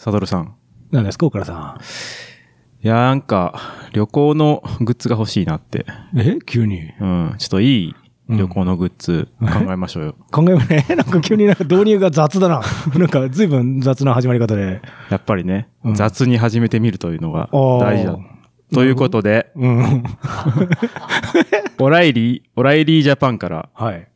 サドルさん。何ですか、岡田さいやーなんか、旅行のグッズが欲しいなって。ん。え急に？うん。ちょっといい旅行のグッズ考えましょうよ。考えもね、なんか急になんか導入が雑だな。なんか随分雑な始まり方で。やっぱりね、うん雑に始めてみるというのが大事だ。ということで、うん。オライリー、オライリージャパンからはい。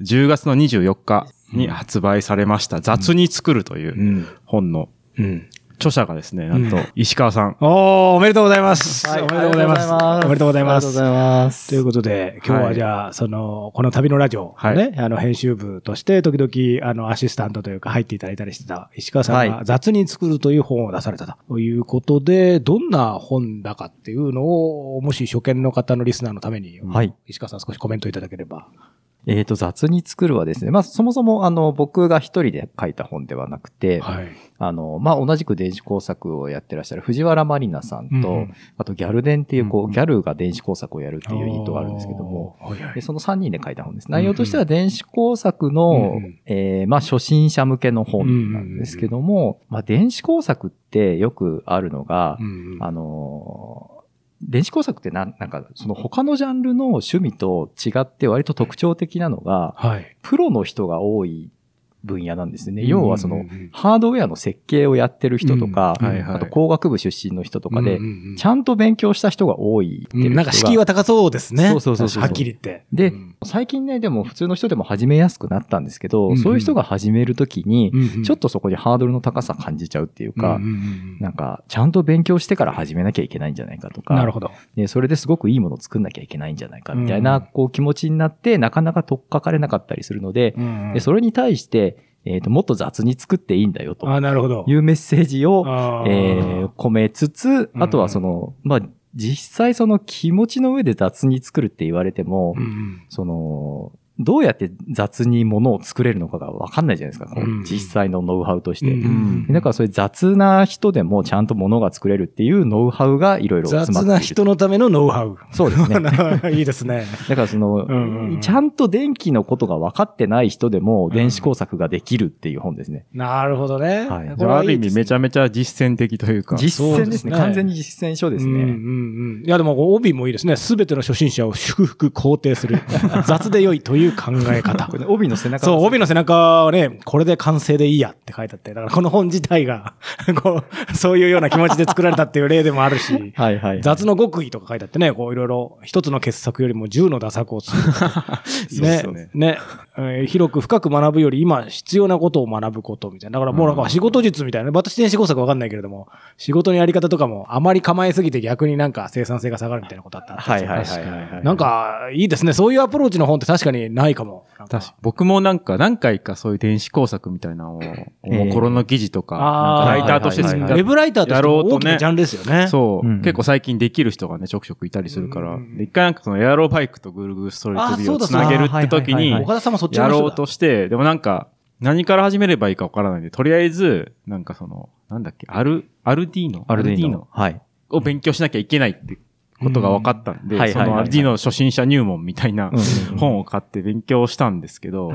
10月の24日に発売されました、雑に作るといううん本のうん。著者がですね、なんとうん石川さん。おー、おめでとうございます。はいおめでとうございます。おめでとうございます。ありがとうございます。ということで、今日はじゃあ、その、この旅のラジオ、はいね、あの、編集部として、時々、あの、アシスタントというか、入っていただいたりしてた、石川さんはいが雑に作るという本を出されたということで、どんな本だかっていうのを、もし初見の方のリスナーのために、はい石川さん少しコメントいただければ。えっ、と、雑に作るはですね、まあ、そもそも、あの、僕が一人で書いた本ではなくて、はい。あの、まあ、同じく電子工作をやってらっしゃる藤原まりなさんと、うんうん。あとギャルデンっていう、こう、うんうん。ギャルが電子工作をやるっていうユニットがあるんですけども、でその3人で書いた本です。内容としては電子工作の、うんうん。えーまあ、初心者向けの本なんですけども、まあ、電子工作ってよくあるのが、うんうん。あのー電子工作ってなんなんか、その他のジャンルの趣味と違って割と特徴的なのが、はい。プロの人が多い分野なんですね。うん要はそのハードウェアの設計をやってる人とか、あと工学部出身の人とかでちゃんと勉強した人が多いっていうなんか敷居は高そうですね。そうそうそうそう。はっきり言って。でうん。最近ね、でも普通の人でも始めやすくなったんですけど、うんうんそういう人が始めるときに、ちょっとそこにハードルの高さ感じちゃうっていうか、なんか、ちゃんと勉強してから始めなきゃいけないんじゃないかとか、なるほど。でそれですごくいいものを作んなきゃいけないんじゃないかみたいな、うんこう気持ちになって、なかなか取っかかれなかったりするので、でそれに対して、えっ、と、もっと雑に作っていいんだよと。あなるほど。いうメッセージを、えー込めつつ、あとはその、まあ、実際その気持ちの上で雑に作るって言われても、うんうん。その、どうやって雑にものを作れるのかがわかんないじゃないですか、こううん実際のノウハウとして。うんだからそういう雑な人でもちゃんとものが作れるっていうノウハウがいろいろ詰まっている。雑な人のためのノウハウ。そうですね。いいですね。だからその、んうんうんちゃんと電気のことが分かってない人でも電子工作ができるっていう本ですね。なるほどね。はいこれはいいある意味めちゃめちゃ実践的というか。実践ですね。そうですね完全に実践書ですね。うんうんうん。いやでも帯もいいですね。すべての初心者を祝福肯定する。雑で良いという考え方 こ。れね帯の背中そう、帯のの背中はね、これで完成でいいやって書いてあって、だからこの本自体が、こう、そういうような気持ちで作られたっていう例でもあるし、はいはい。雑の極意とか書いてあってね、こういろいろ一つの傑作よりも十の打作を作る。そうねね。ね、えー広く深く学ぶより今必要なことを学ぶことみたいな。だからもうなんか仕事術みたいなね。私電子工作わかんないけれども、仕事のやり方とかもあまり構えすぎて逆になんか生産性が下がるみたいなことあったはいはいはいはい。なん、かいいですね。そういうアプローチの本って確かにないかも。確か僕もなんか何回かそういう電子工作みたいなのを、おもころの記事とか、あー。なんかライターとしてはいはいはいウェブライターとしても大きなジャンルですよね。そう、うん結構最近できる人がね、ちょくちょくいたりするから、うんで一回なんかそのエアロバイクとグルグルストリートビューをつなげるって時に岡田さんもそっちやろうとして、でもなんか、何から始めればいいかわからないんで、とりあえず、なんかその、なんだっけ、アル、アルディーノ？アルディーアノ？はい。を勉強しなきゃいけないってことが分かったんで、そのアルディーノ初心者入門みたいな本を買って勉強したんですけど、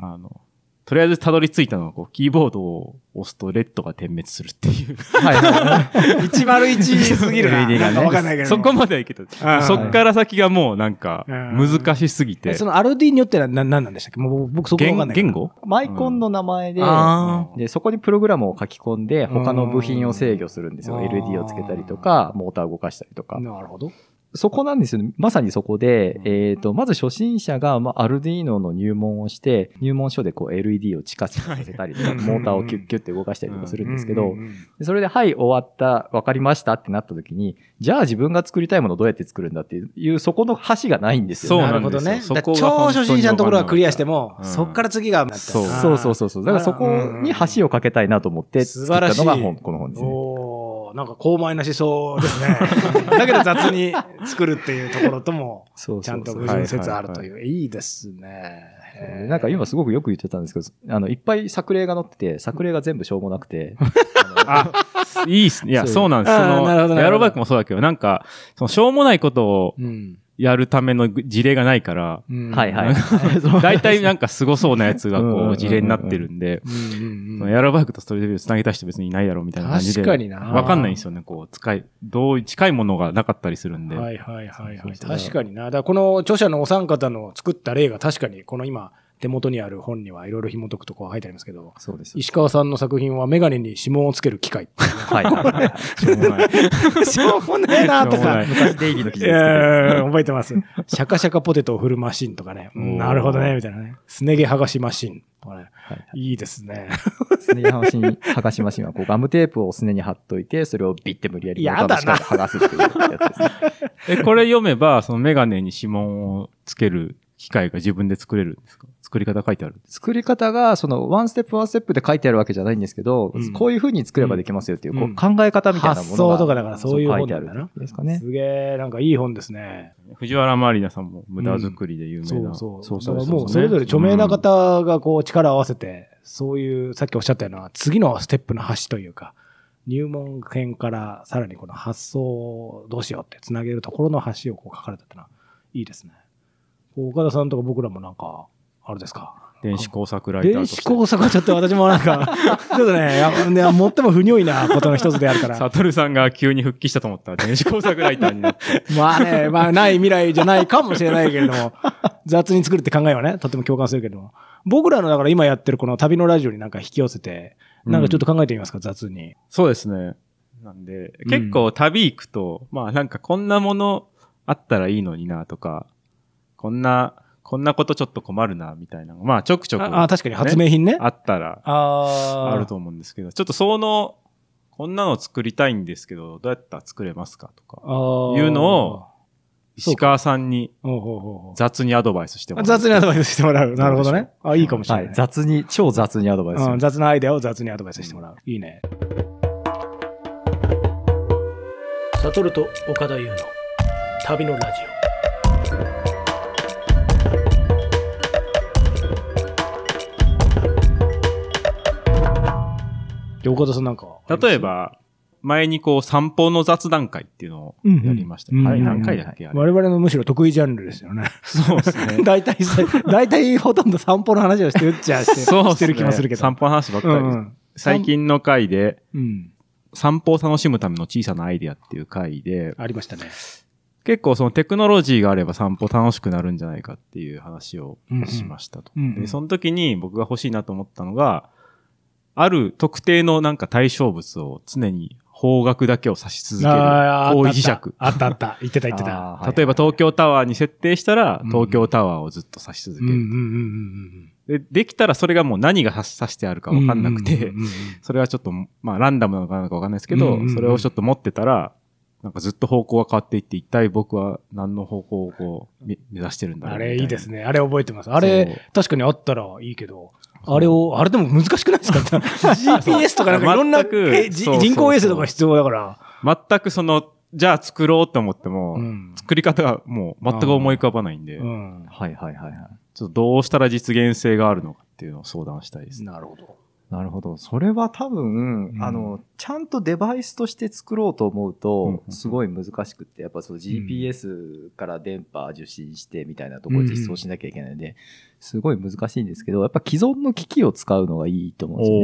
あの、とりあえずたどり着いたのは、こう、キーボードを押すとレッドが点滅するっていう。はいはい。101すぎるな。LED がねかわかんないけど。そこまではいけた。そっから先がもうなんか、うん難しすぎてえ。そのアルディによっては何なんでしたっけ？もう僕そこわかんない。言言語？マイコンの名前で、あで、そこにプログラムを書き込んで、他の部品を制御するんですよ。うん LED をつけたりとか、モーターを動かしたりとか。なるほど。そこなんですよね。まさにそこで、えっ、と、まず初心者が、まあ、アルディーノの入門をして、入門書でこう LED をチカチカさせたりとか、はいモーターをキュッキュッて動かしたりとかするんですけどそれで、はい、終わった、わかりましたってなった時に、じゃあ自分が作りたいものをどうやって作るんだっていう、そこの橋がないんですよね。そうなるほどね。超初心者のところはクリアしても、うんそっから次がそうそうそうそうそう。だからそこに橋を架けたいなと思って素作ったのが本この本ですね。なんか高邁な思想ですね。だけど雑に作るっていうところとも、そうちゃんと矛盾説あるという。いいですね。なんか今すごくよく言ってたんですけど、あの、いっぱい作例が載ってて、作例が全部しょうもなくて、あ、いいっすね。いや、そうなんです。その、エアロバイクもそうだけど、なんか、その、しょうもないことをうん。やるための事例がないから、うんはいはい。大体なんか凄そうなやつがこう事例になってるんで、エアロバイクとストリートビューつなげた人別にいないだろうみたいな感じで。確かになわかんないんですよね、こう、使い、どう、近いものがなかったりするんで。はいはいはいはい。確かにな。だからこの著者のお三方の作った例が確かにこの今手元にある本にはいろいろ紐解くとこう書いてありますけど、そうです。石川さんの作品はメガネに指紋をつける機械。はいはいはい。しょうもない。しょうもねえなとか。昔デイリーの記い事ですけど。や覚えてます。シャカシャカポテトを振るマシンとかね。なるほどね、みたいなね。すね毛剥がしマシンとかね。はいいいですね。すね剥がし、剥がしマシンは、こう、ガムテープをすねに貼っといて、それをビッて無理やり、やだな剥がすっていうやつですね。え、これ読めば、そのメガネに指紋をつける機械が自分で作れるんですか？作り方書いてあるんです作り方が、その、ワンステップワンステップで書いてあるわけじゃないんですけど、うんこういう風に作ればできますよっていう、うんこう考え方みたいなものが。発想とかだからそういう本なんだな。ですかね。すげえ、なんかいい本ですね。藤原まりなさんも無駄作りで有名な。そうそう。そうそうだからもうそれぞれ著名な方がこう力を合わせて、そういう、さっきおっしゃったような次のステップの橋というか、入門編からさらにこの発想をどうしようってつなげるところの橋をこう書かれたってのはいいですね。岡田さんとか僕らもなんか、あれですか？電子工作ライターと電。子工作はちょっと私もなんか、ちょっとね、やね最も不如意なことの一つであるから。サトルさんが急に復帰したと思ったら電子工作ライターになって。まあね、まあない未来じゃないかもしれないけれども、雑に作るって考えはね、とても共感するけれども。僕らのだから今やってるこの旅のラジオになんか引き寄せて、なんかちょっと考えてみますか、雑に。そうですね。なんで、結構旅行くと、まあなんかこんなものあったらいいのになとか、こんな、こんなことちょっと困るなみたいなまあちょくちょく、ああ、確かに発明品ね。あったらああると思うんですけど、ちょっとその、こんなの作りたいんですけど、どうやったら作れますかとか、あいうのを、石川さんに雑にアドバイスしてもらう。雑にアドバイスしてもらう。なるほどね。あ、いいかもしれない。はい。雑に、超雑にアドバイス雑なアイデアを雑にアドバイスしてもらう。いいね。サトルと岡田優の旅のラジオ。で、岡田さんなんか。例え、ば、前にこう散歩の雑談会っていうのをやりました。うんうんはい、うん何回だっけ？あれ。我々のむしろ得意ジャンルですよね。そうですね。大体さ、大体ほとんど散歩の話をしてるっちゃして、そうっしてる気もするけど。散歩の話ばっかりです。うん最近の回で、うん。散歩を楽しむための小さなアイデアっていう回で、ありましたね。結構そのテクノロジーがあれば散歩楽しくなるんじゃないかっていう話をしましたと。うんうんで、その時に僕が欲しいなと思ったのが、ある特定のなんか対象物を常に方角だけを指し続ける方位磁石。あったあった。言ってた言ってた。例えば東京タワーに設定したら、うん東京タワーをずっと指し続ける。でできたらそれがもう何が指してあるかうん。わかんなくて それはちょっと、まあランダムなのかなのかわかんないですけどそれをちょっと持ってたら、なんかずっと方向が変わっていって、一体僕は何の方向をこうみ目指してるんだろうあ。れいいですね。あれ覚えてます。あれ、確かにあったらいいけど、あれを、あれでも難しくないですか ?GPS とかなんかいろんな人工衛星とか必要だから。全くその、じゃあ作ろうと思っても、うん作り方がもう全く思い浮かばないんで、うん。はいはいはいはい。ちょっとどうしたら実現性があるのかっていうのを相談したいですね。なるほど。なるほど。それは多分、うんあの、ちゃんとデバイスとして作ろうと思ううんと、すごい難しくって、やっぱその GPS から電波受信してみたいなところを実装しなきゃいけないので、すごい難しいんですけど、やっぱ既存の機器を使うのがいいと思うんですよ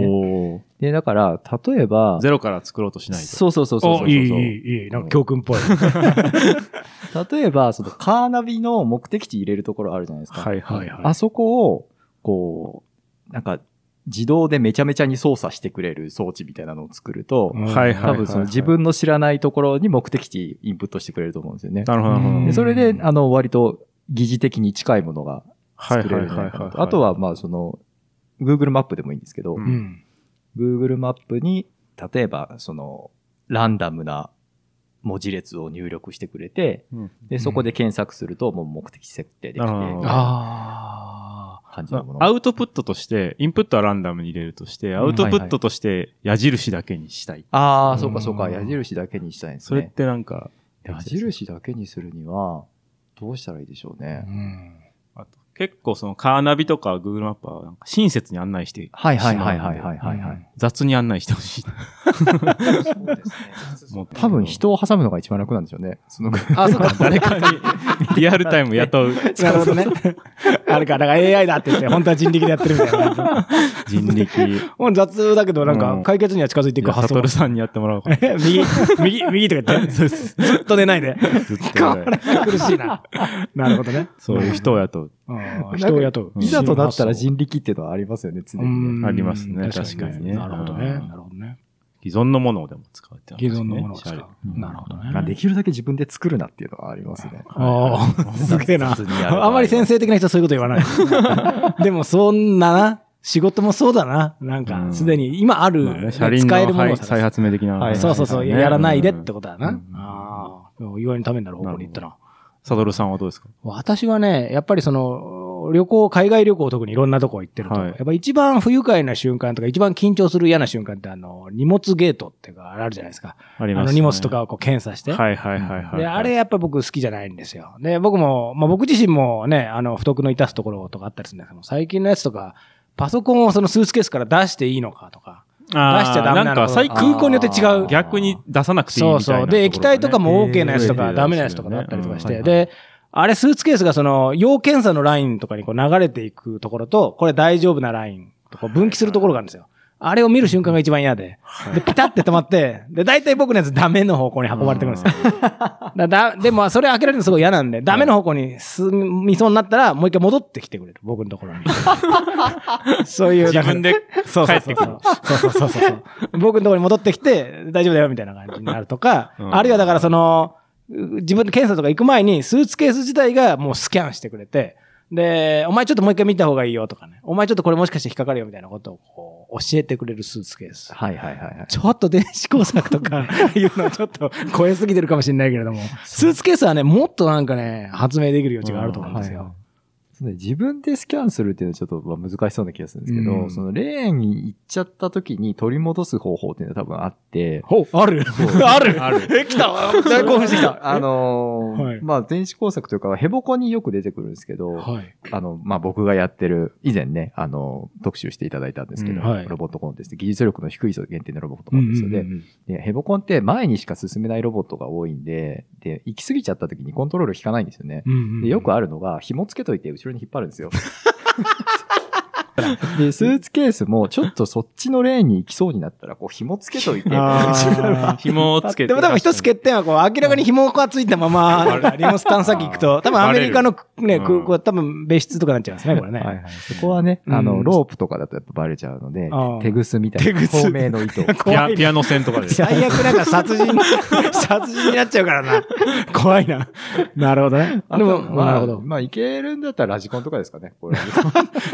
ね。で、だから、例えば、ゼロから作ろうとしないと。そうそうそうそうそうおいい、いい、いい。なんか教訓っぽい。例えば、そのカーナビの目的地入れるところあるじゃないですか。はいはいはい。あそこを、こう、なんか、自動でめちゃめちゃに操作してくれる装置みたいなのを作ると、うんはいはい多分その自分の知らないところに目的地インプットしてくれると思うんですよね。なるほど、なるほど。うんでそれで、あの、割と疑似的に近いものがはい作れはいはいはいるんじゃないかなと。あとは、まあ、その、Google マップでもいいんですけど、うんうん。Google マップに、例えば、その、ランダムな文字列を入力してくれて、うんで、そこで検索すると、もう目的設定できて、なるほどあ感じのもの。アウトプットとして、インプットはランダムに入れるとして、アウトプットとして矢印だけにしたい。ああ、そうかそうか。うん矢印だけにしたいんですそれっね。てなんか、矢印だけにするには、どうしたらいいでしょうあ。ねう。ん。結構そのカーナビとか Google マップはなんか親切に案内して、はいはいはいはいはいはいはい。雑に案内してほしい。そうですね。もう多分人を挟むのが一番楽なんでしょうね。そのあ、そうか。誰かにリアルタイム雇うなるほどね。あるか、だから AI だって言って、本当は人力でやってるみたいな。人力。もう雑だけど、なんかうん解決には近づいていくサ発想が。トルさんにやってもらおうか 右、右、右とか言って。ずっと寝ないで。ずっとね苦しいな。なるほどね。そういう人を雇う。うん人を雇う。いざとなったら人力っていうのはありますよね、常にね。うんありますね確かにねなるほどね。うんなるほどね。既存のものをでも使うって既存のものを使うレ。なるほどね。まあできるだけ自分で作るなっていうのはありますね。ああ、すげえな。あまり先生的な人はそういうこと言わない。でもそんなな、仕事もそうだな。なんか、うんすでに今ある、使えるものをはい再。発明的な。はいそうそうそう、はいやらないでってことだな。うんああ、意外にためになる方向に行ったな。サドルさんはどうですか？私はね、やっぱりその、旅行、海外旅行特にいろんなとこ行ってると、はいやっぱ一番不愉快な瞬間とか、一番緊張する嫌な瞬間って、あの、荷物ゲートっていうか、あるじゃないですか。あります、ね。あの荷物とかをこう検査して。はいはいはいはい。で、あれやっぱ僕好きじゃないんですよ。で、僕も、まあ僕自身もね、あの、不徳の致すところとかあったりするんだけど、最近のやつとか、パソコンをそのスーツケースから出していいのかとか、出しちゃダメなのなんか最近空港によって違う。逆に出さなくていいみたいなそうそう。で、液体とかも OK なやつとか、えーダメなやつとかだったりとかして、うんで、あれスーツケースがその、要検査のラインとかにこう流れていくところと、これ大丈夫なラインとこう分岐するところがあるんですよ。あれを見る瞬間が一番嫌で。で、ピタって止まって、で、大体僕のやつダメの方向に運ばれてくるんですよ。だだでも、それ開けられるのすごい嫌なんで、ダメの方向に進みそうになったら、もう一回戻ってきてくれる。僕のところに。そういう。自分でそうそうそう帰ってくる。そうそうそうそう。僕のところに戻ってきて、大丈夫だよみたいな感じになるとか、うんあるいはだからその、う自分で検査とか行く前に、スーツケース自体がもうスキャンしてくれて、で、お前ちょっともう一回見た方がいいよとかね。お前ちょっとこれもしかして引っかかるよみたいなことをこう教えてくれるスーツケース。はいはいはいはい。ちょっと電子工作とか いうのはちょっと超えすぎてるかもしれないけれども、スーツケースはね、もっとなんかね、発明できる余地があると思うんですよ。そうね自分でスキャンするっていうのはちょっとまあ難しそうな気がするんですけど、うん。そのレーンに行っちゃった時に取り戻す方法っていうのは多分あって、ほう、ある。ある。ある。え、来た。大興奮してきた。あのーはい。まあ電子工作というかヘボコによく出てくるんですけど、はい。あの、まあ、僕がやってる、以前ね、あの、特集していただいたんですけど、うん。はい。ロボットコンテスト、技術力の低い人限定のロボットコンテストで、うんうんうん。でヘボコンって前にしか進めないロボットが多いんで、で、行き過ぎちゃった時にコントロール効かないんですよね。うんうんでよくあるのが、紐つけといて後ろに引っ張るんですよ。で、スーツケースもちょっとそっちのレーンに行きそうになったら、こう紐つけといて、紐をつけて。でも多分一つ欠点はこう明らかに紐がついたまま、リモス探査機行くと、多分アメリカのね、うん空港は多分別室とかになっちゃいますね、これね。はいはい、そこはね、あの、うんロープとかだとやっぱバレちゃうので手ぐすみたいな手ぐす透明の糸。ピアピアノ線とかで。最悪なんか殺人、殺人になっちゃうからな。怖いな。なるほどね。でも、まあ、なるほど。まあ、いけるんだったらラジコンとかですかね。これ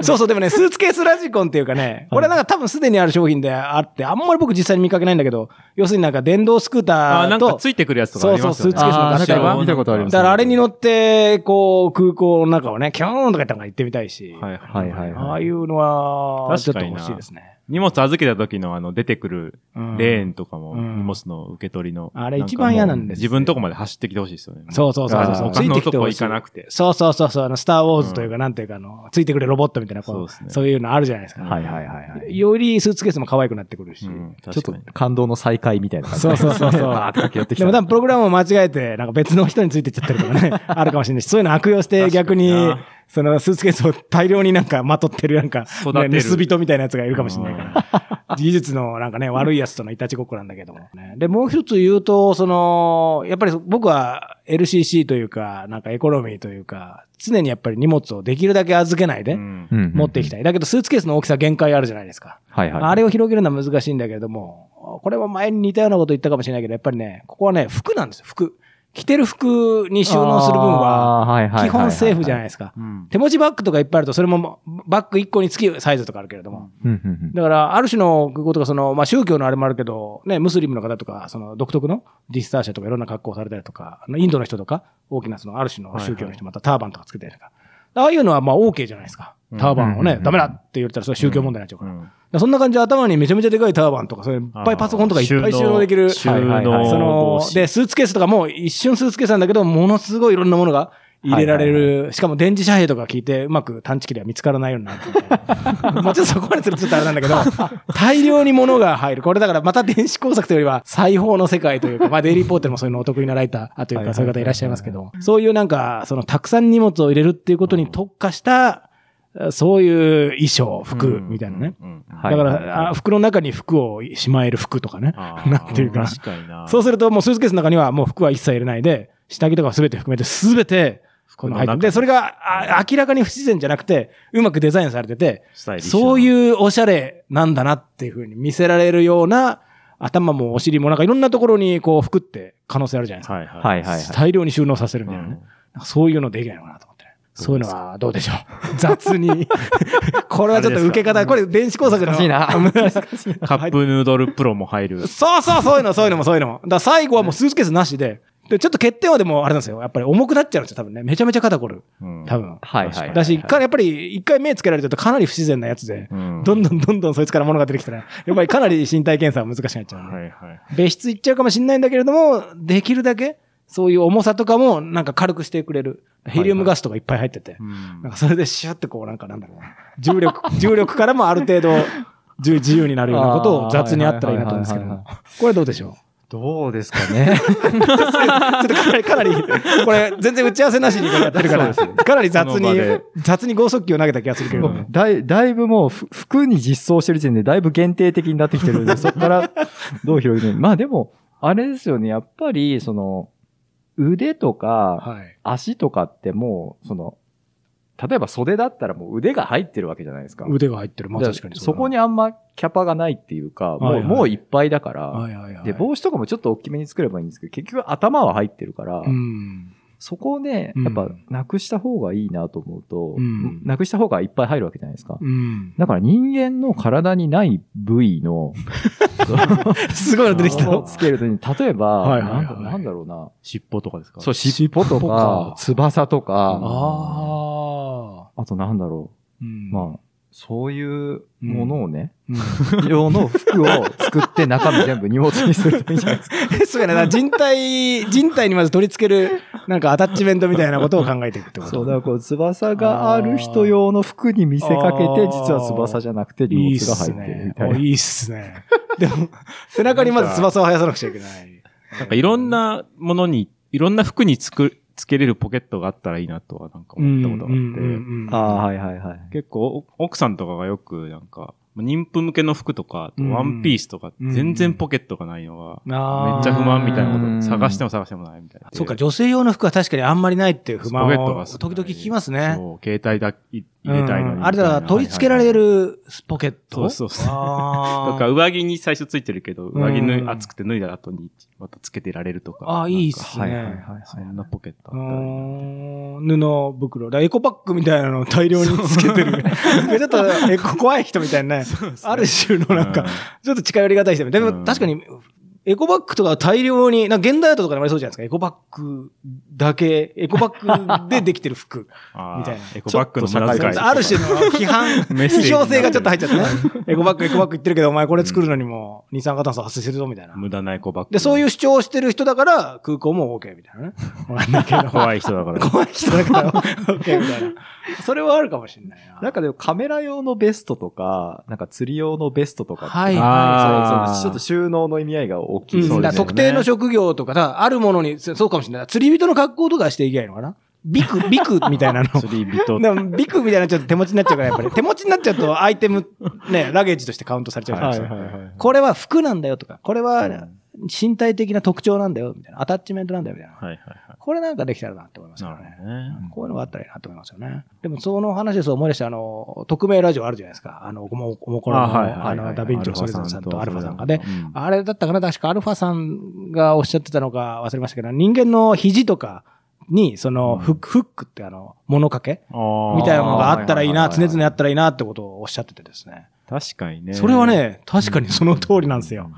そうそう、でもね、スーツケースラジコンっていうかね、これなんか多分すでにある商品であって、あんまり僕実際に見かけないんだけど、要するになんか電動スクータあー、ーと、なんかついてくるやつとかありますよね。そうそうスーツケースのあー中になんか見たことあります。だからあれに乗って、こう、空港の中をね、キョーンとか言ったのが行ってみたいし、はいはいはい。ああいうのは、ちょっと欲しいですね。荷物預けた時のあの出てくるうんレーンとかも、うん荷物の受け取りの。あれ一番嫌なんですよ自分のとこまで走ってきてほしいですよね。そうそうそうそう。ついてきてほしいかなくてそうそうそうそう。あの、スターウォーズというか、なんていうか、あの、ついてくれロボットみたいな、こう、そうですねそういうのあるじゃないですか。はいはいはいはい。よりスーツケースも可愛くなってくるし。うん、ちょっと。感動の再会みたいな感じそうそうそうそうバーってってきた。でも多分プログラムを間違えて、なんか別の人についてっちゃったりとかね、あるかもしれないし、そういうの悪用して逆にそのスーツケースを大量になんかまとってるなんか、ね盗人みたいなやつがいるかもしれないから。技術のなんかね、悪いやつとのいたちごっこなんだけども、ね。で、もう一つ言うと、その、やっぱり僕は LCC というか、なんかエコノミーというか、常にやっぱり荷物をできるだけ預けないで。持っていきたい。だけどスーツケースの大きさ限界あるじゃないですか。はいはい。あれを広げるのは難しいんだけれども、これは前に似たようなこと言ったかもしれないけど、やっぱりね、ここはね、服なんですよ、服。着てる服に収納する分は、は基本セーフじゃないい。ですか。うん手持ちバッグとかいっぱいあると、それもバッグ1個につきサイズとかあるけれども。だから、ある種の空港とか、その、まあ、宗教のあれもあるけど、ね、ムスリムの方とか、その、独特のディスダーシャとかいろんな格好をされたりとか、インドの人とか、大きなその、ある種の宗教の人、またターバンとかつけたりとか。ああいうのは、まあ、OK じゃないですか。ターバンをね、ダメだって言ったら、それは宗教問題になっちゃうから。そんな感じで頭にめちゃめちゃでかいターバンとか、それいっぱいパソコンとかいっぱい収納できる。収はいはいはい納そので、スーツケースとかも一瞬スーツケースなんだけど、ものすごいいろんなものが入れられる、しかも電磁遮蔽とか聞いて、うまく探知機では見つからないようになるみたいな。もうちょっとそこまでするとちょっとあれなんだけど、大量に物が入る。これだからまた電子工作というよりは、裁縫の世界というか、まあデイリーポーテルもそういうのお得意なライターというか、そういう方いらっしゃいますけど、そういうなんか、そのたくさん荷物を入れるっていうことに特化した、そういう衣装、服みたいなね。だから、あ服の中に服をしまえる服とかね。なんていうか確かにな。そうするともうスーツケースの中にはもう服は一切入れないで、下着とかすべて含めてすべて、この入ってるで、それがあ明らかに不自然じゃなくて、うまくデザインされてて、そういうおしゃれなんだなっていうふうに見せられるような、頭もお尻もなんかいろんなところにこう服って可能性あるじゃないですか。はいはい。はい。大量に収納させるみたいなね。そういうのできないのかなと思ってね。そういうのはどうでしょう。雑に。これはちょっと受け方、これ電子工作の。難しいな カップヌードルプロも入る。そうそう、そういうの、そういうのも、そういうのも。だ最後はもうスーツケースなしで、で、ちょっと欠点はでもあれなんですよ。やっぱり重くなっちゃうんですよ、多分ね。めちゃめちゃ肩こる。うん多分。はいはいはい。だし、かやっぱり一回目つけられてるとかなり不自然なやつで、うんどんどんどんどんそいつから物が出てきたら、やっぱりかなり身体検査は難しくなっちゃうんで。はいはい。別室行っちゃうかもしれないんだけれども、できるだけ、そういう重さとかもなんか軽くしてくれる。ヘリウムガスとかいっぱい入ってて。うんなんかそれでシュッてこうなんかなんだろうな。重力、重力からもある程度自自由になるようなことを雑にあったらいいなと思うんですけども。これどうでしょう？どうですかね？ちょっとかなり、かなり、これ全然打ち合わせなしにやってるから、かなり雑に雑に剛速球を投げた気がするけれども。だいだいぶもうふ服に実装してる時点でだいぶ限定的になってきてるんで、そこからどう広げるまあでも、あれですよね、やっぱり、その、腕とかはい。足とかってもう、その、例えば袖だったらもう腕が入ってるわけじゃないですか。腕が入ってる。まあで確かにそこにあんまキャパがないっていうか、もう、はいはいもういっぱいだから、はいはいはい。で、帽子とかもちょっと大きめに作ればいいんですけど、結局頭は入ってるから、うん。そこをね、うんやっぱなくした方がいいなと思うと、うんなくした方がいっぱい入るわけじゃないですか。うん。だから人間の体にない部位の、すごいの出てきた。をつけるときに、例えば、はいはいはいなんだろうな。尻尾とかですか？そう、尻尾とかか、翼とか、ああ。あとなんだろうんう。まあ、そういうものをね、うん用の服を作って中身全部荷物にするといいんじゃないですか。そうやね。だから人体、人体にまず取り付ける、なんかアタッチメントみたいなことを考えていくってことそう、だからこう、翼がある人用の服に見せかけて、実は翼じゃなくていいっ荷物がす入ってるみね。たいな。おいいっすね。でも、背中にまず翼を生やさなくちゃいけない。なんかいろんなものに、いろんな服につく、つけれるポケットがあったらいいなとはなんか思ったことがあって、ああ、はいはいはい。結構お奥さんとかがよくなんか、妊婦向けの服とか、うん。ワンピースとか、うん。全然ポケットがないのが、めっちゃ不満みたいなこうん。と、探しても探してもないみたいな。そうか、女性用の服は確かにあんまりないっていう不満ポケットを時々聞きますね。そう、携帯だ、い入れたいのに。あれだから取り付けられるポケット？そうそうそう。とか、上着に最初ついてるけど、上着脱いうん暑くて脱いだ後にまたつけてられるとか。あーいいっすね。はいはいはいそんなポケットうあ布袋。エコパックみたいなのを大量につけてる。ちょっとエコ怖い人みたいなね。ある種のなんか、ちょっと近寄りがたい人。でもうん。確かに、エコバッグとか大量に、なんか現代アートとかにもありそうじゃないですか。エコバッグだけ、エコバッグで できてる服。みたいなエコバッグの無駄遣い。ある種の批判、批評性がちょっと入っちゃってね。エコバッグ、エコバッグ言ってるけど、お前これ作るのにも二酸化炭素発生するぞ、みたいな。無駄なエコバッグ。で、そういう主張をしてる人だから、空港も OK みたいなね。わかんないけど。怖い人だから。怖い人だから OK みたいな。それはあるかもしれないな。なんかでもカメラ用のベストとか、なんか釣り用のベストとかって、はいそうあーそうちょっと収納の意味合いが大きい。うんね特定の職業とかさ、あるものに、そそうかもしれない。釣り人の格好とかしていけばいいのかな？ビク、ビクみたいなの。釣り人。でもビクみたいなちょっと手持ちになっちゃうから、やっぱり。手持ちになっちゃうとアイテム、ね、ラゲージとしてカウントされちゃうじゃないですか。はいこれは服なんだよとか、これは身体的な特徴なんだよ、みたいな。アタッチメントなんだよ、みたいな。はいはいはこれなんかできたらなって思いますい。よねね。こういうのがあったらいいなと思いますよね。でもその話でそう思い出して、あの、匿名ラジオあるじゃないですか。あの、おもおもころの、あはいはいはいあの、ダヴィンチョ・ソレザンさんとアルファさんがね。うんあれだったかな？確かアルファさんがおっしゃってたのか忘れましたけど、人間の肘とかに、その、うんフック、フックってあの、物掛け？みたいなのがあったらいいな、常々あったらいいなってことをおっしゃっててですね。確かにね。それはね、確かにその通りなんですよ。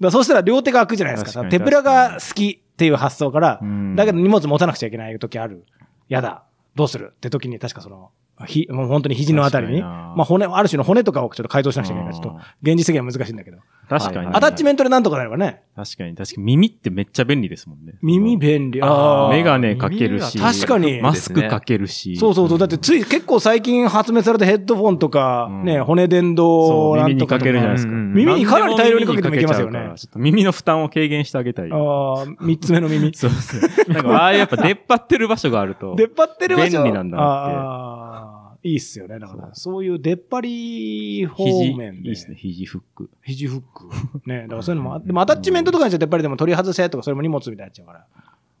だそうしたら両手が空くじゃないですか。手ぶらが好きっていう発想からう、ん。だけど荷物持たなくちゃいけない時ある。やだ。どうする？って時に確かその、ひ、もう本当に肘のあたりに、まあ骨、ある種の骨とかをちょっと改造しなくちゃいけないから、ちょっと現実的には難しいんだけど、確かに。アタッチメントでなんとかなればね、確かに、確かに耳ってめっちゃ便利ですもんね。耳便利。あーメガネかけるし、確かにマスクかけるし。そうそうそう。だってつい、結構最近発明されたヘッドフォンとか、うんね、骨伝導なんとかとかけるじゃないですか。うん耳にかなり大量にかけてもいけますよね耳の負担を軽減してあげたい。ああ、三つ目の耳。そうですね。なんか、ああやっぱ出っ張ってる場所があると。出っ張ってる場所便利なんだなってああ、いいっすよね。だから、そういう出っ張り方肘、面で。いいですね、肘フック。肘フック。ね。だからそういうのもあ、でもアタッチメントとかにしてやっぱりでも取り外せとかそれも荷物みたいになっちゃうから。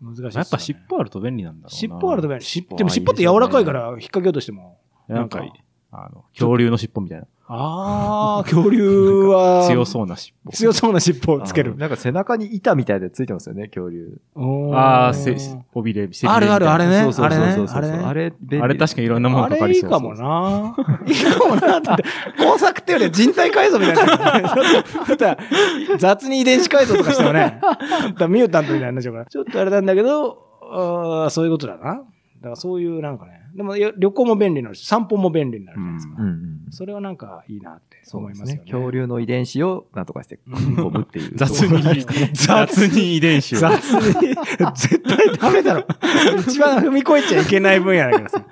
難しいね、やっぱ尻尾あると便利なんだろうな。尻尾あると便利。でも尻尾って柔らかいから引っ掛けようとしても。なんか、あの、恐竜の尻尾みたいな。ああ、恐竜は。強そうな尻尾。強そうな尻尾をつけるあ。なんか背中に板みたいでついてますよね、恐竜。ああ、せ、尾びれ、背びれあるあるあれねそうそうそうそうあれ。あれねあれ、確かにいろんなものあかかりそう。れいいかもな。いいかもな。だって、工作ってよりは人体改造みたいな。だって雑に遺伝子改造とかしてもね、ミュータントみたいになっちゃうから。ちょっとあれなんだけど、あーそういうことだな。だからそういうなんかね。でもよ旅行も便利になるし、散歩も便利になるじゃないですか。うんうん。それはなんかいいなってそうで思いますね。。ね恐竜の遺伝子をなんとかして込むっていう。雑に、雑に遺伝子を。雑に、絶対ダメだろ。一番踏み越えちゃいけない分野だからさ。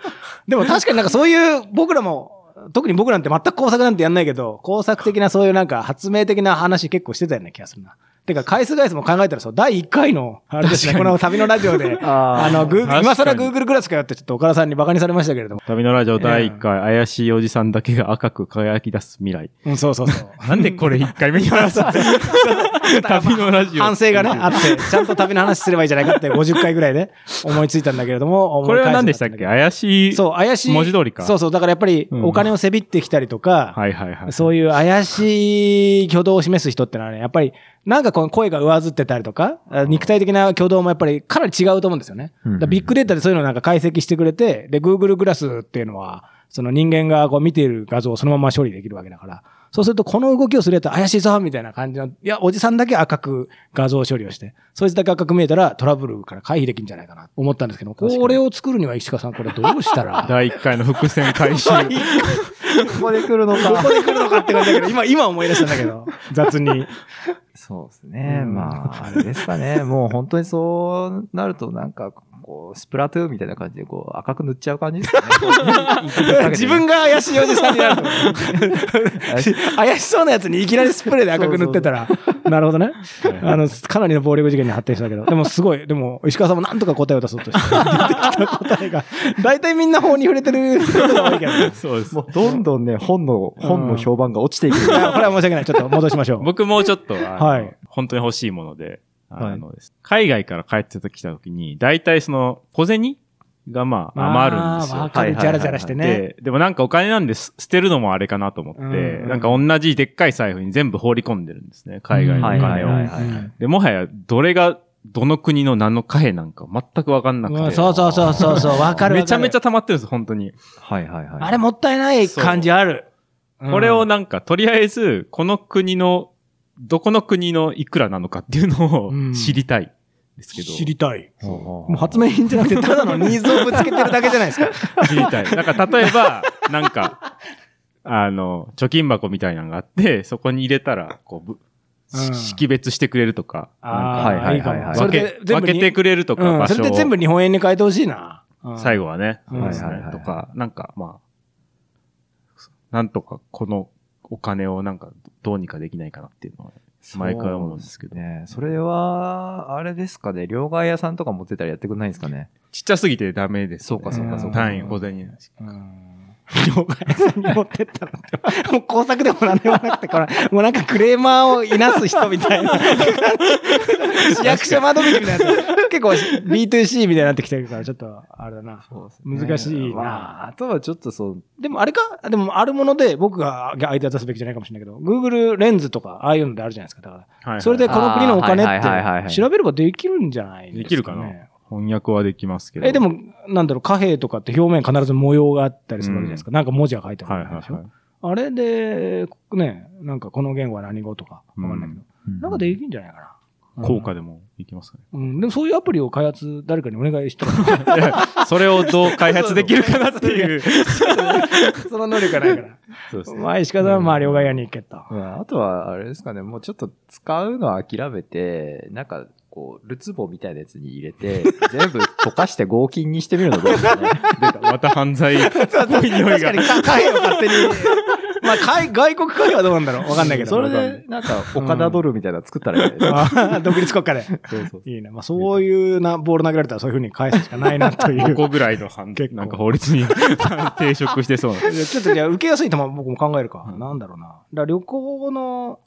でも確かになんかそういう、僕らも、特に僕なんて全く工作なんてやんないけど、工作的なそういうなんか発明的な話結構してたような気がするな。てか、回数回数も考えたらそう、第1回の、あれですね、この旅のラジオで、あの、グー今更 Google クラスかよってちょっと岡田さんにバカにされましたけれども。旅のラジオ第1回、怪しいおじさんだけが赤く輝き出す未来。うん、そうそうそう。なんでこれ1回目に話す 旅のラジオ。反省がね、あって、ちゃんと旅の話すればいいじゃないかって50回ぐらいで思いついたんだけれども。これは何でしたっけ？怪しい。そう、怪しい。文字通りかそうそう、だからやっぱりうんお金をせびってきたりとか、はいはいはい。そういう怪しい挙動を示す人ってのはね、やっぱり、なんかこの声が上ずってたりとか、あ肉体的な挙動もやっぱりかなり違うと思うんですよね。うん。だビッグデータでそういうのをなんか解析してくれて、で、Google グラスっていうのは、その人間がこう見ている画像をそのまま処理できるわけだから、そうするとこの動きをするやつ怪しいぞみたいな感じの、いや、おじさんだけ赤く画像処理をして、そいつだけ赤く見えたらトラブルから回避できるんじゃないかなと思ったんですけど、これを作るには石川さん、これどうしたら？第1回の伏線回収。ここで来るのどこで来るのかって感じだけど、今、今思い出したんだけど、雑に。そうですね。うんまあ、あれですかね。もう本当にそうなると、なんか、こう、スプラトゥーンみたいな感じで、こう、赤く塗っちゃう感じですかね。自分が怪しいおじさんになると思う怪しそうなやつにいきなりスプレーで赤く塗ってたら、なるほどね。あの、かなりの暴力事件に発展したけど、でもすごい、でも、石川さんもなんとか答えを出そうとして、出てきた答えが、大体みんな法に触れてることが多いけどね。そうですも。う、どんどんね、本の、本の評判が落ちていく。これは申し訳ない。ちょっと戻しましょう。僕もちょっと、あのはい本当に欲しいもので、あの海外から帰ってきた時に、大体その、小銭がまあ余るんですよ。あーわかる。ジャラジャラしてね。で、でもなんかお金なんです捨てるのもあれかなと思って、うんなんか同じでっかい財布に全部放り込んでるんですね、海外のお金を。はいはいはいはいで、もはやどれがどの国の何の貨幣なんか全くわかんなくて。うんそうそうそうそうそう、わかる。めちゃめちゃ溜まってるんです、本当に。はいはいはい。あれもったいない感じある。うんこれをなんか、とりあえず、この国の、どこの国のいくらなのかっていうのをうん知りたいですけど。知りたい。もう発明品じゃなくて、ただのニーズをぶつけてるだけじゃないですか。知りたい。なんか例えば、なんか、あの、貯金箱みたいなのがあって、そこに入れたら、こううん識別してくれるとか、あはい。はいはいはいそれ分け、で全部に分けてくれるとか、うん、場所を。それで全部日本円に変えてほしいな。うん最後はねはいはいはいとか、なんか、まあ、なんとかこのお金をなんかどうにかできないかなっていうのは、前から思うんですけど。ね。それは、あれですかね。両替屋さんとか持ってたらやってくんないんですかね。ちっちゃすぎてダメです、そうかそうかそうか単位小銭。うん両替屋さんに持ってったもう工作でも何でもなくて、これ、もうなんかクレーマーをいなす人みたいな。市 役所窓口みたいな。結構 B2C みたいになってきてるから、ちょっと、あれだな。難しいなまあ、あとはちょっとそう、でもあれか？でもあるもので僕が相手渡すべきじゃないかもしれないけど、Google レンズとか、ああいうのであるじゃないですか。だから、はいそれでこの国のお金って調べればできるんじゃないですか、ね。できるかな？翻訳はできますけど。え、でも、なんだろう、貨幣とかって表面必ず模様があったりするわけじゃないですか。なんか文字が書いてあはいるわけでしょ、はいはい。あれで、ね、なんかこの言語は何語とか？わかんないけど、なんかできるんじゃないかな。効果でもいきますかね。うん。でもそういうアプリを開発、誰かにお願いしたら、それをどう開発できるかなっていう。その能力がないから。そうですね。まあ、石川さんはまあ、両替屋に行けと。まああとは、あれですかね、もうちょっと使うのは諦めて、なんか、こう、ルツボみたいなやつに入れて、全部溶かして合金にしてみるのどうですかね。出たまた犯罪っぽい匂いが確かに、。か会を勝手に。まあ、海外国会はどうなんだろうわかんないけど。それで、なんか、岡田ドルみたいなの作ったらいいです独立国家で。そうそういいね。まあ、そういうな、ボール投げられたらそういうふうに返すしかないなとい5う。個ぐらいの犯結構なんか法律に抵触してそうな。ちょっとじゃあ、受けやすい球僕も考えるか。うんなんだろうな。旅行の、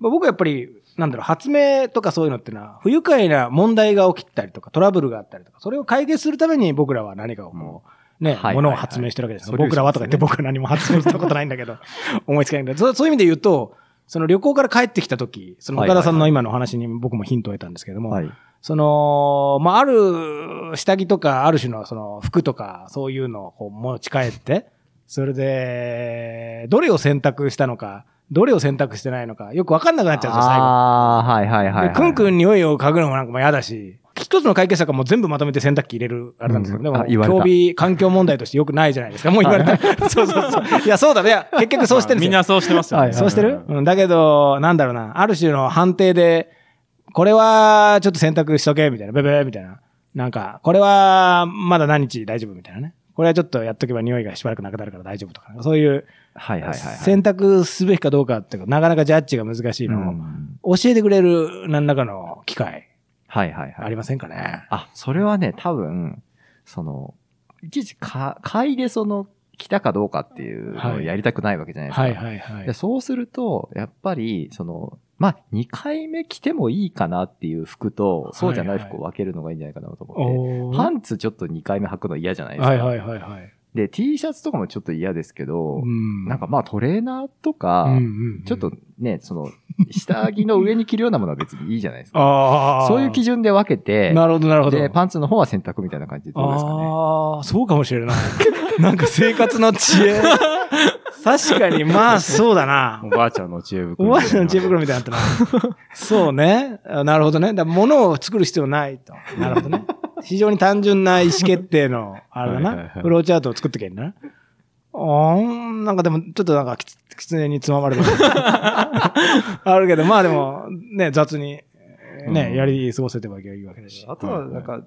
まあ、僕はやっぱり、なんだろう、発明とかそういうのってのは、不愉快な問題が起きたりとか、トラブルがあったりとか、それを解決するために僕らは何かをこう、ね、はいはい。はいものを発明してるわけですよ。ソリューション僕らはとか言って僕は何も発明したことないんだけど、思いつかないんだけど、そそういう意味で言うと、その旅行から帰ってきた時、その岡田さんの今のお話に僕もヒントを得たんですけども、はい。その、まあ、ある下着とか、ある種のその服とか、そういうのをこう持ち帰って、それで、どれを選択したのか、どれを選択してないのか、よくわかんなくなっちゃうんですよ、最後。ああ、はいはいはいはい。でくんくん匂いを嗅ぐのもなんかも嫌だし、一つの解決策はもう全部まとめて洗濯機入れる、あれなんですけど、うんでも、あ言われた競技環境問題としてよくないじゃないですか。もう言われた。そうそうそう。いや、そうだね。いや、結局そうしてるんですよ。みんなそうしてますよね。そうしてる？うん。だけど、なんだろうな。ある種の判定で、これはちょっと選択しとけ、みたいな。ベベーみたいな。なんか、これはまだ何日大丈夫みたいなね。これはちょっとやっとけば匂いがしばらくなくなるから大丈夫とか、そういうはいはいはいはい。選択すべきかどうかっていうか、なかなかジャッジが難しいのを教えてくれる何らかの機会はいはいはい。ありませんかね？あ、それはね、多分、その、いちいちか、買いでその、来たかどうかっていうのをやりたくないわけじゃないですか。はいはいはいで。そうすると、やっぱり、その、まあ、2回目着てもいいかなっていう服と、そうじゃない服を分けるのがいいんじゃないかなと思って。おーパンツちょっと2回目履くの嫌じゃないですか。はいはいはいはい。で、T シャツとかもちょっと嫌ですけど、うんなんかまあトレーナーとか、うんうんうんちょっとね、その、下着の上に着るようなものは別にいいじゃないですか。ああ。そういう基準で分けて、なるほどなるほど。で、パンツの方は洗濯みたいな感じでどうですかね。ああ、そうかもしれない。なんか生活の知恵。確かに、まあそうだなお。ばあちゃんの知恵袋。おばあちゃんの知恵袋みたいになってな。そうね。あなるほどね。だから物を作る必要ないと。なるほどね。非常に単純な意思決定の、あれだな。はいはいはいフローチャートを作ってけんだな。あーなんかでも、ちょっとなんかきつ、きつねにつままれてる。あるけど、まあでも、ね、雑に、えーね、うんやり過ごせてはいいわけだし。あとは、なんか、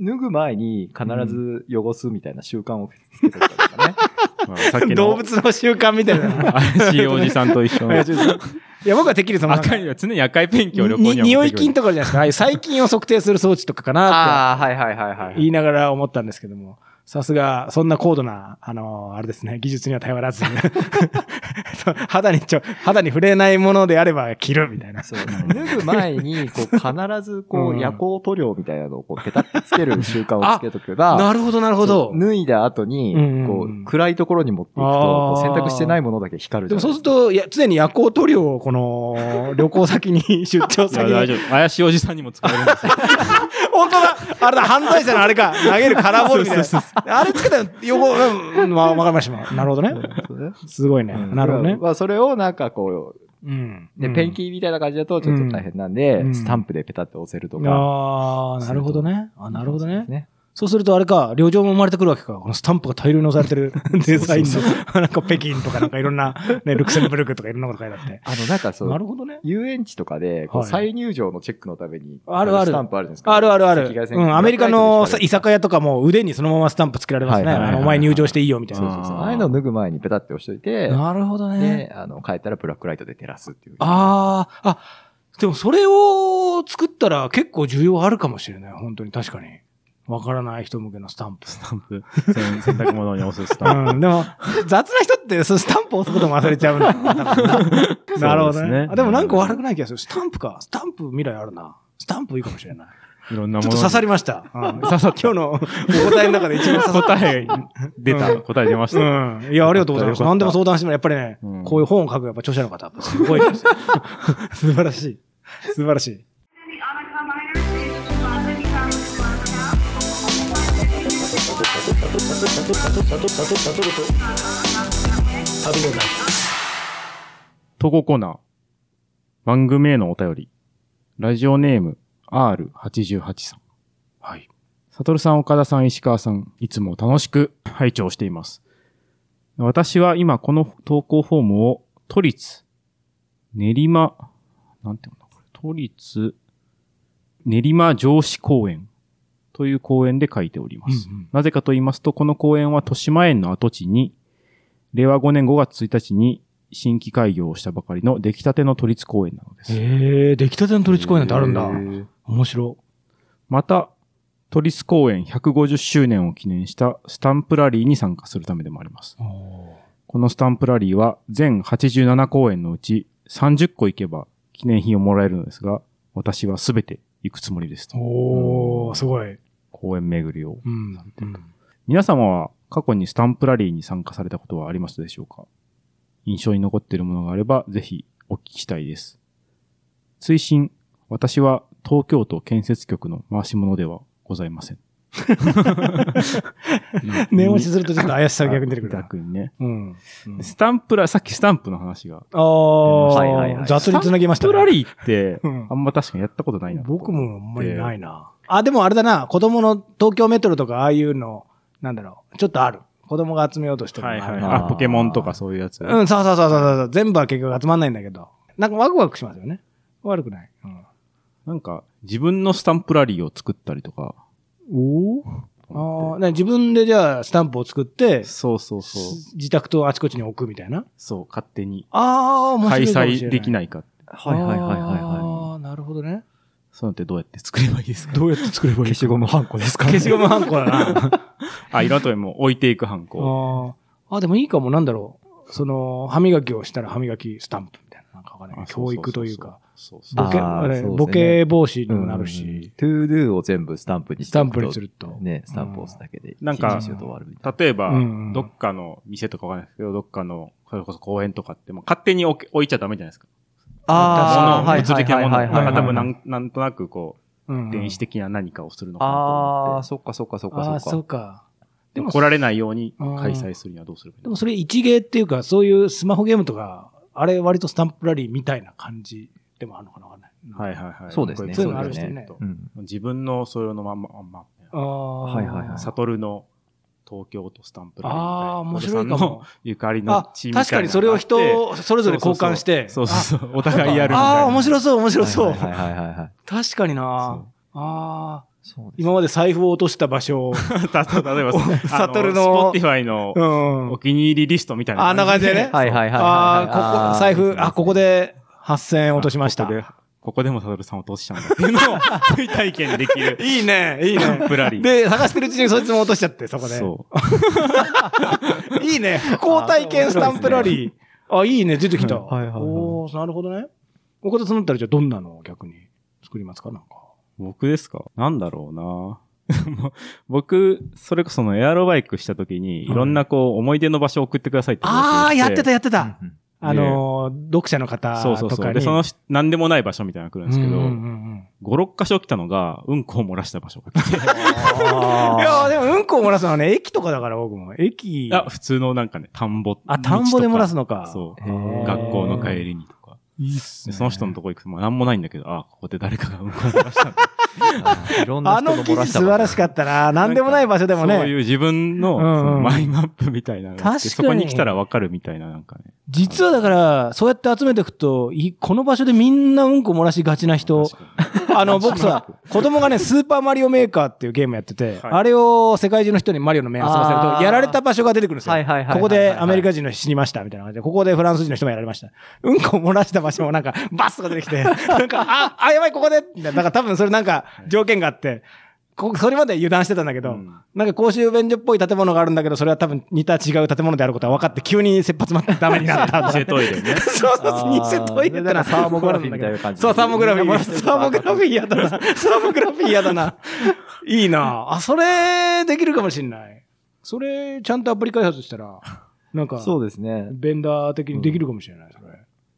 脱ぐ前に必ず汚すみたいな習慣をつけておかね。動物の習慣みたいな。怪しいおじさんと一緒の。いや僕はてっきりその赤いは常に赤いペンキを旅行に匂い菌と。とかじゃないですか。ああいう細菌を測定する装置とかかなっああ、はいはいはいはい。て言いながら思ったんですけども、さすが、そんな高度な、あの、あれですね、技術には頼らず、肌にちょ、肌に触れないものであれば着るみたいな。そう脱ぐ前に、こう、必ず、こう夜光塗料みたいなのを、こう、ペタってつける習慣を つけとけば、なるほど、なるほど。脱いだ後にうん、こう、暗いところに持っていくと、洗濯してないものだけ光るでもそうすると、いや、常に夜光塗料をこの、旅行先に、出張い先に。や大丈夫。怪しいおじさんにも使えるんですよ。本当だあれだ、犯罪者のあれか。投げるカラーボールみたいな。あれつけたら、横、うん、まあ、わかりました。なるほどね。すごいね。なるほどね。まあ、それをなんかこう、うん。で、うんペンキーみたいな感じだとちょっと大変なんで、うんスタンプでペタって押せるとか。ああ、なるほどね。あなるほどね。ね。そうするとあれか、旅情も生まれてくるわけか。このスタンプが大量に押されてる デザインの、なんか北京とかなんかいろんな、ね、ルクセンブルクとかいろんなこと書いてあって。あの、なんかそう、なるほどね。遊園地とかで、こう、はい再入場のチェックのために、あるあるスタンプあるじゃないですか。あるあるある。うん、アメリカのさ居酒屋とかも腕にそのままスタンプつけられますね。あの、お前入場していいよみたいな。そうそうそう。ああいうのを脱ぐ前にペタって押しといて、なるほどね。で、あの、帰ったらブラックライトで照らすっていう。ああ、あ、でもそれを作ったら結構需要あるかもしれない。本当に確かに。わからない人向けのスタンプ。スタンプ。洗洗濯物に押すスタンプ。うん、でも、雑な人って、そのスタンプ押すことも忘れちゃうな。ななるほどねあでもなんか悪くない気がする。スタンプか。スタンプ未来あるな。スタンプいいかもしれない。いろんなものに。ちょっと刺さりました。うん 刺さった。今日の お答えの中で一番刺さった。答え出た。答え出ました。うん。いや、ありがとうございます。何でも相談してもらやっぱりね、うんこういう本を書くやっぱ著者の方、すごいですよ。素晴らしい。素晴らしい。投稿コーナー。番組へのお便り。ラジオネーム R88 さん。はい。サトルさん、岡田さん、石川さん、いつも楽しく拝聴しています。私は今この投稿フォームを都立、練馬、なんていうのこれ、都立、練馬城址公園という公園で書いております。うんうんなぜかと言いますと、この公園は豊島園の跡地に、令和5年5月1日に新規開業をしたばかりの出来たての都立公園なのです。ええ出来たての都立公園なんてあるんだ。面白。また、都立公園150周年を記念したスタンプラリーに参加するためでもあります。このスタンプラリーは全87公演のうち30個行けば記念品をもらえるのですが、私はすべて行くつもりですと。おー、すごい。公園巡りを。うん。皆様は過去にスタンプラリーに参加されたことはありますでしょうか？印象に残っているものがあればぜひお聞きしたいです。追伸、私は東京都建設局の回し物ではございません。念押しするとちょっと怪しさが逆に出てくるな。逆にね。うん。スタンプラ、さっきスタンプの話が。ああ、はいはいはい雑につなぎましたね。スタンプラリーってうん、あんま確かにやったことないな。僕もあんまりないな。あ、でもあれだな、子供の東京メトロとかああいうの、なんだろう、ちょっとある。子供が集めようとしてるのはいはい。ポケモンとかそういうやつ。うん、そうそうそうそうそう。全部は結局集まんないんだけど。なんかワクワクしますよね。悪くない。うん、なんか、自分のスタンプラリーを作ったりとか。おああ、ね自分でじゃあスタンプを作って、そうそうそう。自宅とあちこちに置くみたいな？そう、勝手にああ、面白開いかもしれない。催できないか。はいはいはいはいはああ、なるほどね。そういうのってどうやって作ればいいですか？どうやって作ればいい消しゴムハンコですか？消しゴムハンコだな。あ、いろんなとこにもう置いていくハンコ。あーあ、でもいいかも、なんだろう。その、歯磨きをしたら歯磨きスタンプみたいな。なんかわかんない教育というか。。そうそうボケ、あれ、ねボケ防止にうんもなるし。 ToDo を全部スタンプにスタンプにすると。ね、スタンプを押すだけで。なんか例えばうんうん、どっかの店とかわかんないですけど、どっかの、それこそ公園とかって、もう勝手に置いちゃダメじゃないですか。あー物、物理的なもの。はいはいはいはいなんか多分なん、なんとなくこう、うん電子的な何かをするのかなとああ、思っそっかそっかそっかああ、そっか。そうか。て。でも怒られないようにうん開催するにはどうすればいいのでもそれ一芸っていうか、そういうスマホゲームとか、あれ割とスタンプラリーみたいな感じでもあるのかなわかんない。はいはいはい。そうですねそういうのあるそうですしね。うん。自分のそれのまんま、まんま、ああ。はいはいはいサトルの東京都スタンプラリー。ああ、面白いかも。ゆかりのあ地みたいなのがあって。確かにそれを人それぞれ交換してそうそうそう。お互いやるみたいな。ああ、面白そう、面白そう。はいはいはいはいはい。確かになああ。今まで財布を落とした場所を。た例えば、サドルの Spotify のうんお。気に入りリストみたいなあんな感じでね。はいはいはいはい。ああ、ここ、財布、あ、ここで。で8000円落としました。ここで、ここでもサドルさん落としたんだっていうのを 追体験できる。いいね、いいね。プラリー。で、探してるうちにそいつも落としちゃって、そこで。そう。いいね。不幸体験スタンプラリー。あ、いいね、出てきた。はいはいはいおーなるほどね。岡田さんだったらじゃあどんなのを逆に作りますかなんか。僕ですか？なんだろうな 僕、それこそそのエアロバイクした時に、いろんなこう、思い出の場所を送ってくださいってああ、やってた、ややってた。あのー、読者の方そうそうそう。とかに。で、その、なんでもない場所みたいなのが来るんですけど、うんうんうん5、6箇所来たのが、うんこを漏らした場所が来て、う んいやーでもうんこを漏らすのはね、駅とかだから僕も。駅。いや、普通のなんかね、田んぼ。あ、田んぼで漏らすののか。そう。学校の帰りにとか。いいっすね。でその人のとこ行くと、まあ、なんもないんだけど、あ、ここで誰かがうんこを漏らしたんだ。いろんなあの記人の漏らした事素晴らしかったな。なんでもない場所でもね。そういう自分の、うんうんそのマイマップみたいなのがあって確かにそこに来たらわかるみたいな、なんかね。実はだから、そうやって集めていくと、いこの場所でみんなうんこ漏らしがちな人、確かにあの、僕さ、子供がね、スーパーマリオメーカーっていうゲームやってて、はいあれを世界中の人にマリオの面遊ばせると、やられた場所が出てくるんですよ。はいはいはいはいここでアメリカ人の死にましたみたいな感じで、ここでフランス人の人もやられました。うんこ漏らした場所もなんか、バスとか出てきて、なんか、あ、あ、やばい、ここでみたいな。なんか多分それなんか条件があって、こそれまで油断してたんだけど、うんなんか公衆便所っぽい建物があるんだけど、それは多分似た違う建物であることは分かって、急に切羽詰まってダメになった。偽トイレね。そうそう偽トイレってのはサーモグラフィーみたいな感じそう、サーモグラフィー。サーモグラフィー嫌だな。サーモグラフィー嫌だな。いいなあ、それ、できるかもしんない。それ、ちゃんとアプリ開発したら、なんか、そうですね。ベンダー的にできるかもしれない、それ。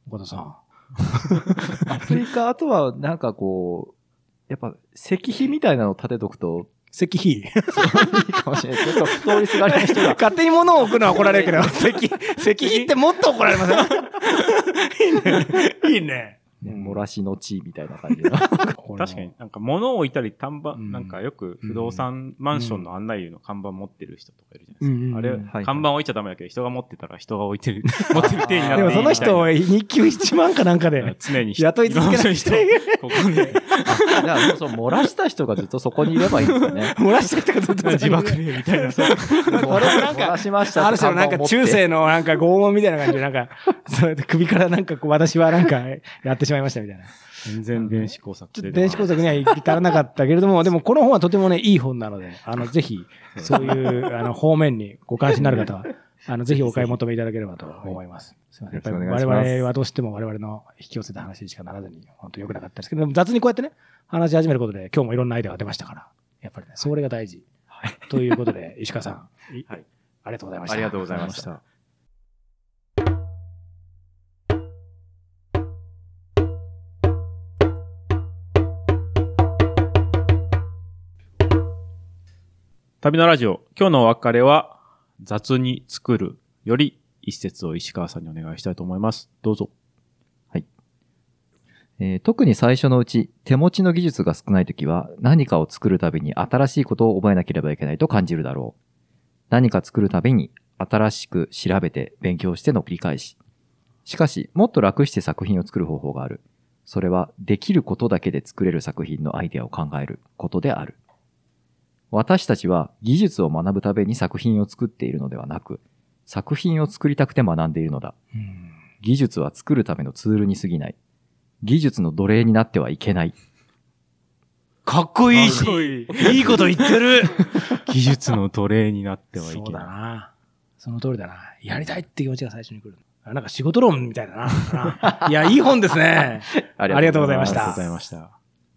岡田さん。アフリカ、あとはなんかこう、やっぱ石碑みたいなのを立てとくと石碑。いいかもしれない。ちょっと通りすがりの人が。勝手に物を置くのは怒られるけど、石、石碑ってもっと怒られません？いいね。いいね。ねうん。漏らしの地みたいな感じ 確かに、なんか物を置いたり、看板、うん。なんかよく不動産マンションの案内の看板持ってる人とかいるじゃないですか。うんうんうん。あれ、はい看板置いちゃダメだけど、人が持ってたら人が置いてる、持ってる体になっていいでもその人日給1万かなんかで 常に雇い続けない人、ここにだからそうそう、漏らした人がずっとそこにいればいいんですよね。漏らした人がずっと自爆霊みたいな。これもなん漏らか、しました。ある種のなんか中世のなんか拷問みたいな感じで、なんか、それで首からなんかこう私はなんかやってしまいましたみたいな。全然電子工作ちょっと電子工作には至らなかったけれども、でもこの本はとてもね、いい本なので、あの、ぜひ、そういう、あの、方面にご関心になる方は、あの、ぜひお買い求めいただければと思います。すいません。我々はどうしても我々の引き寄せた話にしかならずに、本当良くなかったですけど、雑にこうやってね、話し始めることで、今日もいろんなアイデアが出ましたから、やっぱりね、それが大事。ということで、石川さん、いはいありがとうございました。ありがとうございました。旅のラジオ、今日のお別れは、雑に作るより一節を石川さんにお願いしたいと思います。どうぞ。はいえー特に最初のうち、手持ちの技術が少ないときは、何かを作るたびに新しいことを覚えなければいけないと感じるだろう。何か作るたびに、新しく調べて勉強しての繰り返し。しかし、もっと楽して作品を作る方法がある。それは、できることだけで作れる作品のアイデアを考えることである。私たちは技術を学ぶために作品を作っているのではなく、作品を作りたくて学んでいるのだ。うん技術は作るためのツールに過ぎない。技術の奴隷になってはいけない。かっこいいし、いいこと言ってる 技術の奴隷になってはいそうだけない。な。その通りだな。やりたいって気持ちが最初に来る。あなんか仕事論みたいだな。いや、いい本ですね。ありがとうございましたありがとうございました。